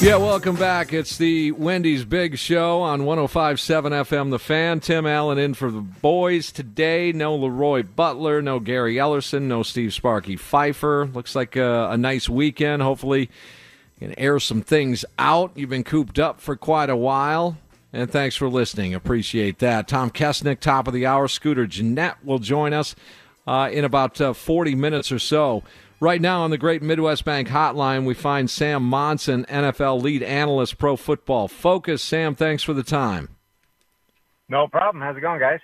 Yeah, welcome back. It's the Wendy's Big Show on 1057 FM The Fan. Tim Allen in for the boys today. No Leroy Butler, no Gary Ellerson, no Steve Sparky Fifer. Looks like a, a nice weekend. Hopefully, you can air some things out. You've been cooped up for quite a while. And thanks for listening. Appreciate that. Tom Kessenich, top of the hour. Scooter Jeanette will join us uh, in about uh, 40 minutes or so. Right now on the Great Midwest Bank Hotline, we find Sam Monson, NFL lead analyst, Pro Football Focus. Sam, thanks for the time. No problem. How's it going, guys?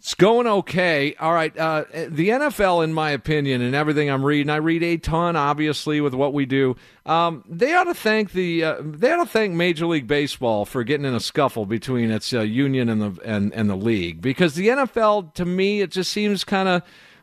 It's going okay. All right. Uh, the NFL, in my opinion, and everything I'm reading, I read a ton, obviously, with what we do. Um, they ought to thank the uh, they ought to thank Major League Baseball for getting in a scuffle between its uh, union and the and, and the league because the NFL, to me, it just seems kind of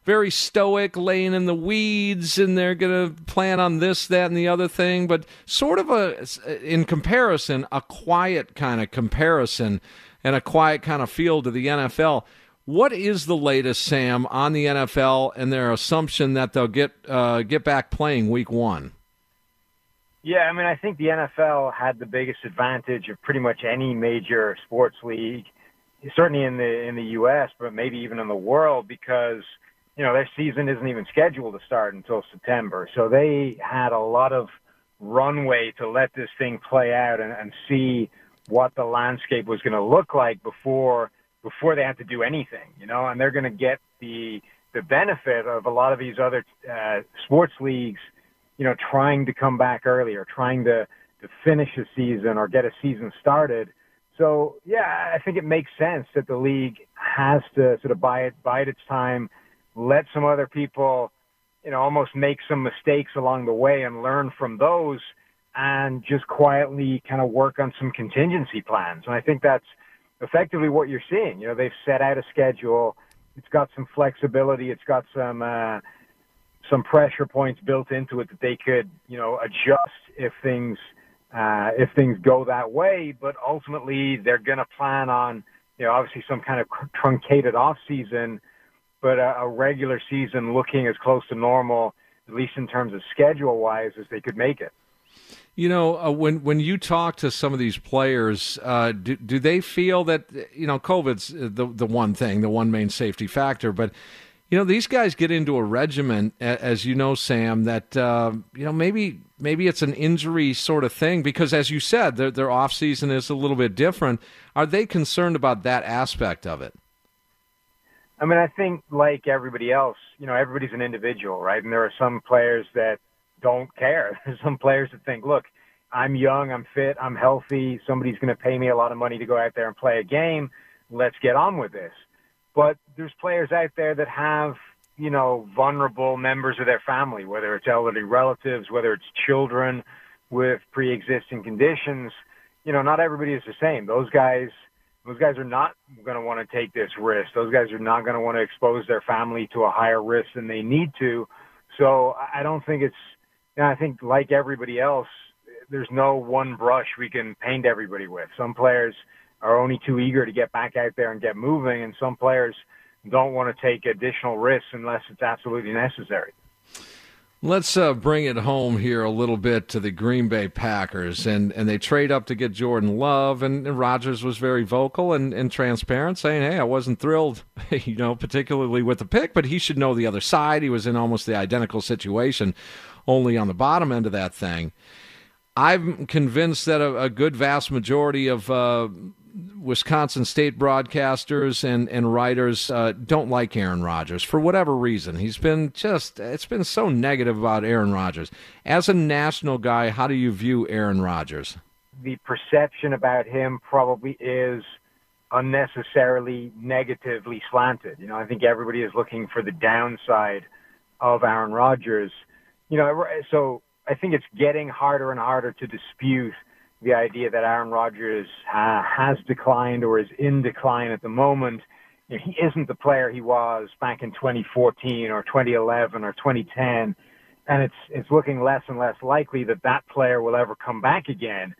very stoic, laying in the weeds, and they're going to plan on this, that, and the other thing. But sort of a, in comparison, a quiet kind of comparison and a quiet kind of feel to the NFL. What is the latest, Sam, on the NFL and their assumption that they'll get uh, get back playing Week One? Yeah, I mean, I think the NFL had the biggest advantage of pretty much any major sports league, certainly in the in the U.S., but maybe even in the world, because you know, their season isn't even scheduled to start until September. So they had a lot of runway to let this thing play out and, and see what the landscape was going to look like before before they had to do anything, you know, and they're going to get the the benefit of a lot of these other uh, sports leagues, you know, trying to come back earlier, trying to to finish a season or get a season started. So yeah, I think it makes sense that the league has to sort of bide bide its time let some other people, you know, almost make some mistakes along the way and learn from those and just quietly kind of work on some contingency plans. And I think that's effectively what you're seeing. You know, they've set out a schedule. It's got some flexibility. It's got some, uh, some pressure points built into it that they could, you know, adjust if things, uh, if things go that way. But ultimately, they're going to plan on, you know, obviously some kind of truncated off season but a, a regular season looking as close to normal, at least in terms of schedule wise, as they could make it. You know, uh, when when you talk to some of these players, uh, do do they feel that you know COVID's the the one thing, the one main safety factor, but you know these guys get into a regimen, as you know, Sam, that uh, you know maybe maybe it's an injury sort of thing because, as you said, their their off season is a little bit different. Are they concerned about that aspect of it? I mean, I think like everybody else, you know, everybody's an individual, right? And there are some players that don't care. There's some players that think, look, I'm young, I'm fit, I'm healthy. Somebody's going to pay me a lot of money to go out there and play a game. Let's get on with this. But there's players out there that have, you know, vulnerable members of their family, whether it's elderly relatives, whether it's children with pre-existing conditions, you know, not everybody is the same. Those guys, those guys are not going to want to take this risk. Those guys are not going to want to expose their family to a higher risk than they need to. So I don't think it's, know, I think like everybody else, there's no one brush we can paint everybody with. Some players are only too eager to get back out there and get moving, and some players don't want to take additional risks unless it's absolutely necessary. Let's uh, bring it home here a little bit to the Green Bay Packers, and, and they trade up to get Jordan Love, and, and Rodgers was very vocal and, and transparent, saying, "Hey, I wasn't thrilled, you know, particularly with the pick, but he should know the other side. He was in almost the identical situation, only on the bottom end of that thing." I'm convinced that a, a good vast majority of uh, Wisconsin State broadcasters and and writers uh, don't like Aaron Rodgers for whatever reason. He's been just it's been so negative about Aaron Rodgers. As a national guy, how do you view Aaron Rodgers? The perception about him probably is unnecessarily negatively slanted. You know, I think everybody is looking for the downside of Aaron Rodgers. You know, so I think it's getting harder and harder to dispute the idea that Aaron Rodgers uh, has declined or is in decline at the moment. You know, he isn't the player he was back in 2014 or 2011 or 2010, and it's it's looking less and less likely that that player will ever come back again.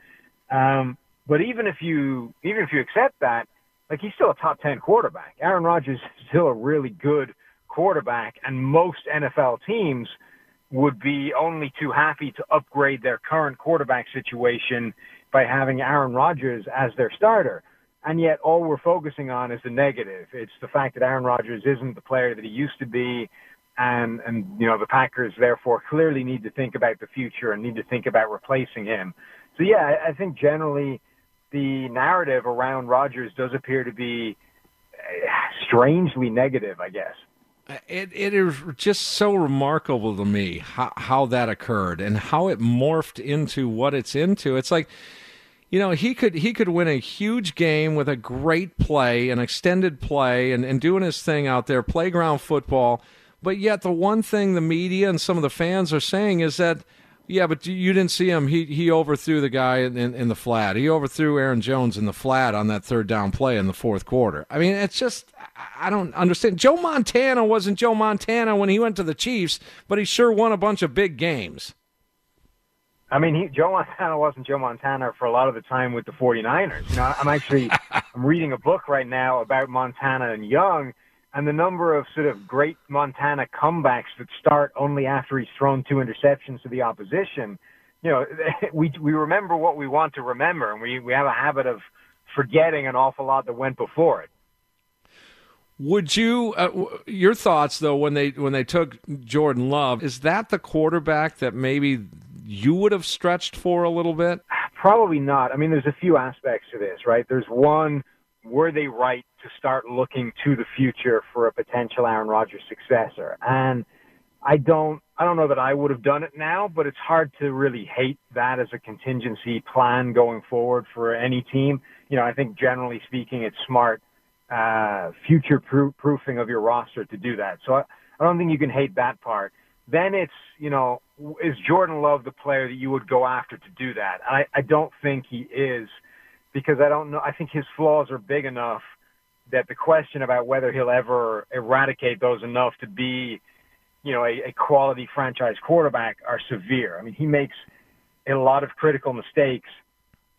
Um, but even if you even if you accept that, like he's still a top 10 quarterback. Aaron Rodgers is still a really good quarterback, and most NFL teams would be only too happy to upgrade their current quarterback situation by having Aaron Rodgers as their starter. And yet all we're focusing on is the negative. It's the fact that Aaron Rodgers isn't the player that he used to be. And, and, you know, the Packers therefore clearly need to think about the future and need to think about replacing him. So yeah, I think generally the narrative around Rodgers does appear to be uh, strangely negative, I guess. It it is just so remarkable to me how how that occurred and how it morphed into what it's into. It's like you know he could he could win a huge game with a great play, an extended play, and, and doing his thing out there, playground football. But yet the one thing the media and some of the fans are saying is that yeah, but you didn't see him. He he overthrew the guy in, in, in, the flat. He overthrew Aaron Jones in the flat on that third down play in the fourth quarter. I mean, it's just I don't understand. Joe Montana wasn't Joe Montana when he went to the Chiefs, but he sure won a bunch of big games. I mean, he, Joe Montana wasn't Joe Montana for a lot of the time with the 49ers. You know, I'm actually I'm reading a book right now about Montana and Young and the number of sort of great Montana comebacks that start only after he's thrown two interceptions to the opposition, you know, we we remember what we want to remember, and we we have a habit of forgetting an awful lot that went before it. Would you uh, your thoughts though when they when they took Jordan Love is that the quarterback that maybe you would have stretched for a little bit? Probably not. I mean, there's a few aspects to this, right? There's one were they right to start looking to the future for a potential Aaron Rodgers successor? And I don't I don't know that I would have done it now, but it's hard to really hate that as a contingency plan going forward for any team. You know, I think generally speaking, it's smart uh, future proofing of your roster to do that. So I, I don't think you can hate that part. Then it's you know, is Jordan Love the player that you would go after to do that? I, I don't think he is because I don't know. I think his flaws are big enough that the question about whether he'll ever eradicate those enough to be, you know, a, a quality franchise quarterback are severe. I mean, he makes a lot of critical mistakes.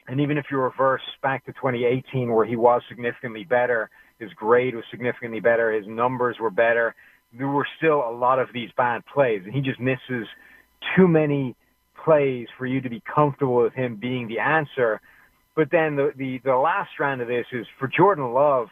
And even if you reverse back to 2018, where he was significantly better, his grade was significantly better, his numbers were better, there were still a lot of these bad plays. And he just misses too many plays for you to be comfortable with him being the answer. But then the, the, the last strand of this is for Jordan Love,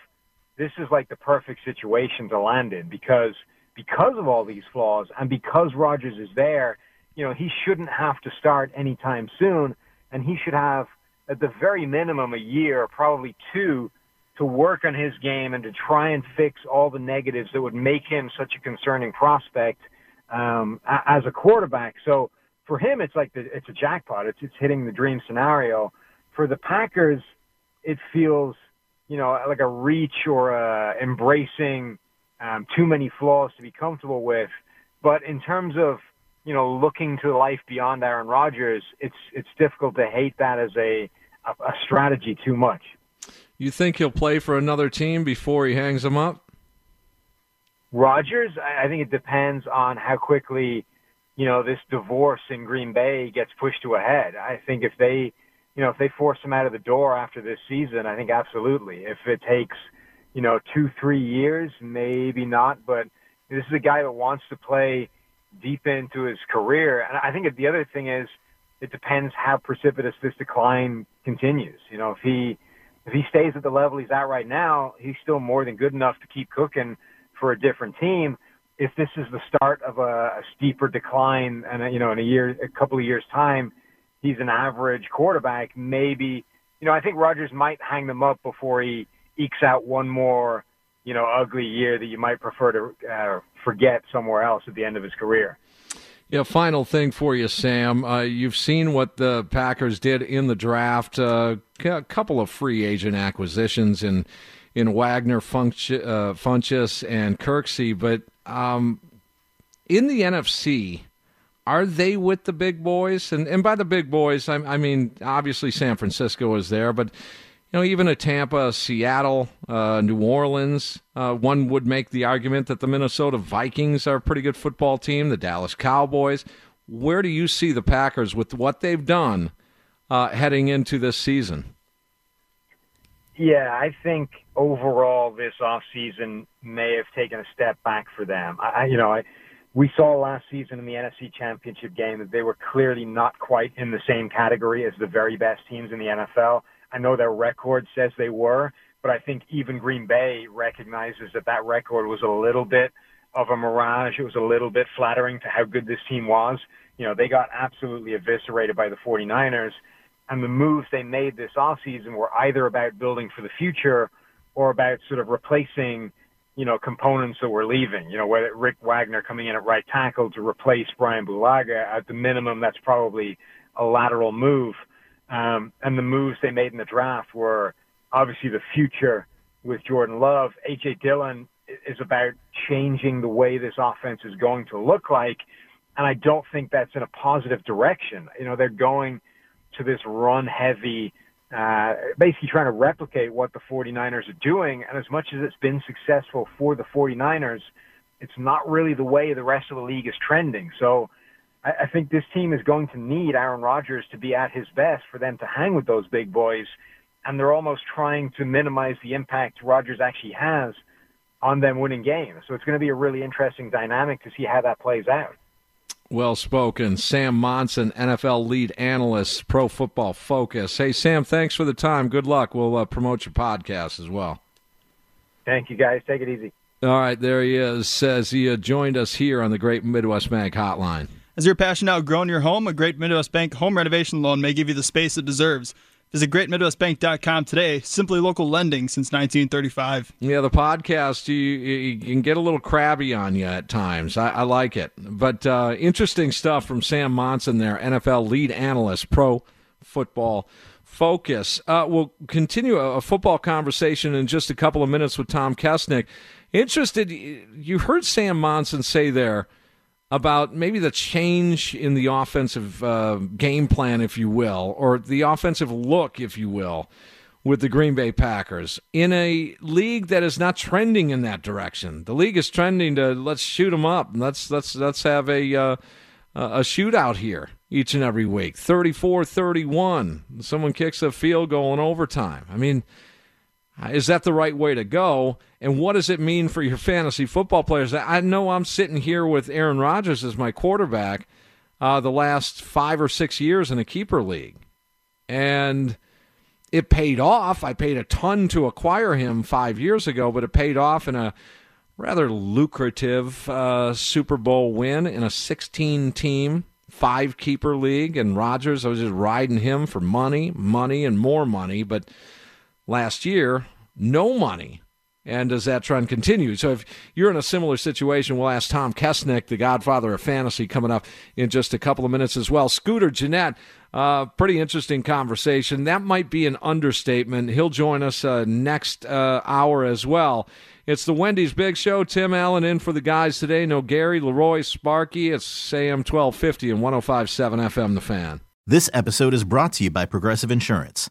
this is like the perfect situation to land in because because of all these flaws and because Rodgers is there, you know, he shouldn't have to start anytime soon and he should have at the very minimum a year, probably two, to work on his game and to try and fix all the negatives that would make him such a concerning prospect um, as a quarterback. So for him, it's like the, it's a jackpot. It's it's hitting the dream scenario. For the Packers, it feels you know, like a reach or a embracing um, too many flaws to be comfortable with. But in terms of you know looking to life beyond Aaron Rodgers, it's it's difficult to hate that as a a, a strategy too much. You think he'll play for another team before he hangs them up? Rodgers, I think it depends on how quickly, you know, this divorce in Green Bay gets pushed to a head. I think if they, you know, if they force him out of the door after this season, I think absolutely. If it takes, you know, two, three years, maybe not. But this is a guy that wants to play deep into his career. And I think the other thing is, it depends how precipitous this decline continues. You know, if he if he stays at the level he's at right now, he's still more than good enough to keep cooking for a different team. If this is the start of a, a steeper decline, and you know, in a year, a couple of years' time, he's an average quarterback. Maybe, you know, I think Rodgers might hang them up before he ekes out one more, you know, ugly year that you might prefer to uh, forget somewhere else at the end of his career. Yeah, final thing for you, Sam. Uh, you've seen what the Packers did in the draft. Uh, a couple of free agent acquisitions in in Wagner, Funch, uh, Funchess, and Kirksey. But um, in the NFC, are they with the big boys? And and by the big boys, I, I mean obviously San Francisco is there, but you know, even a Tampa, Seattle, uh, New Orleans, uh, one would make the argument that the Minnesota Vikings are a pretty good football team, the Dallas Cowboys. Where do you see the Packers with what they've done uh, heading into this season? Yeah, I think overall this offseason may have taken a step back for them. I, you know, I, we saw last season in the NFC Championship game that they were clearly not quite in the same category as the very best teams in the NFL. I know their record says they were, but I think even Green Bay recognizes that that record was a little bit of a mirage. It was a little bit flattering to how good this team was. You know, they got absolutely eviscerated by the 49ers, and the moves they made this offseason were either about building for the future or about sort of replacing, you know, components that were leaving. You know, whether Rick Wagner coming in at right tackle to replace Brian Bulaga, at the minimum, that's probably a lateral move. Um, and the moves they made in the draft were obviously the future with Jordan Love. A.J. Dillon is about changing the way this offense is going to look like. And I don't think that's in a positive direction. You know, they're going to this run heavy, uh, basically trying to replicate what the 49ers are doing. And as much as it's been successful for the 49ers, it's not really the way the rest of the league is trending. So I, I think this team is going to need Aaron Rodgers to be at his best for them to hang with those big boys. And they're almost trying to minimize the impact Rodgers actually has on them winning games. So it's going to be a really interesting dynamic to see how that plays out. Well spoken. Sam Monson, NFL lead analyst, Pro Football Focus. Hey, Sam, thanks for the time. Good luck. We'll uh, promote your podcast as well. Thank you, guys. Take it easy. All right, there he is. Says he uh, joined us here on the Great Midwest Bank Hotline. As your passion now growing your home, a Great Midwest Bank home renovation loan may give you the space it deserves. Visit greatmidwestbank.com today. Simply local lending since 1935. Yeah, the podcast, you, you can get a little crabby on you at times. I, I like it. But uh, interesting stuff from Sam Monson there, NFL lead analyst, pro football focus. Uh, we'll continue a, a, football conversation in just a couple of minutes with Tom Kessenich. Interested, you heard Sam Monson say there about maybe the change in the offensive uh, game plan, if you will, or the offensive look, if you will, with the Green Bay Packers in a league that is not trending in that direction. The league is trending to let's shoot them up. Let's let's let's have a uh, a shootout here each and every week. 34-31. Someone kicks a field goal in overtime. I mean, is that the right way to go? And what does it mean for your fantasy football players? I know I'm sitting here with Aaron Rodgers as my quarterback uh, the last five or six years in a keeper league. And it paid off. I paid a ton to acquire him five years ago, but it paid off in a rather lucrative uh, Super Bowl win in a 16 team, five keeper league. And Rodgers, I was just riding him for money, money, and more money. But last year, no money. And does that trend continue? So, if you're in a similar situation, we'll ask Tom Kessenich, the godfather of fantasy, coming up in just a couple of minutes as well. Scooter Jeanette, uh, pretty interesting conversation. That might be an understatement. He'll join us uh, next uh, hour as well. It's the Wendy's Big Show. Tim Allen in for the guys today. No Gary, Leroy, Sparky. It's AM 1250 and 1057 FM, The Fan. This episode is brought to you by Progressive Insurance.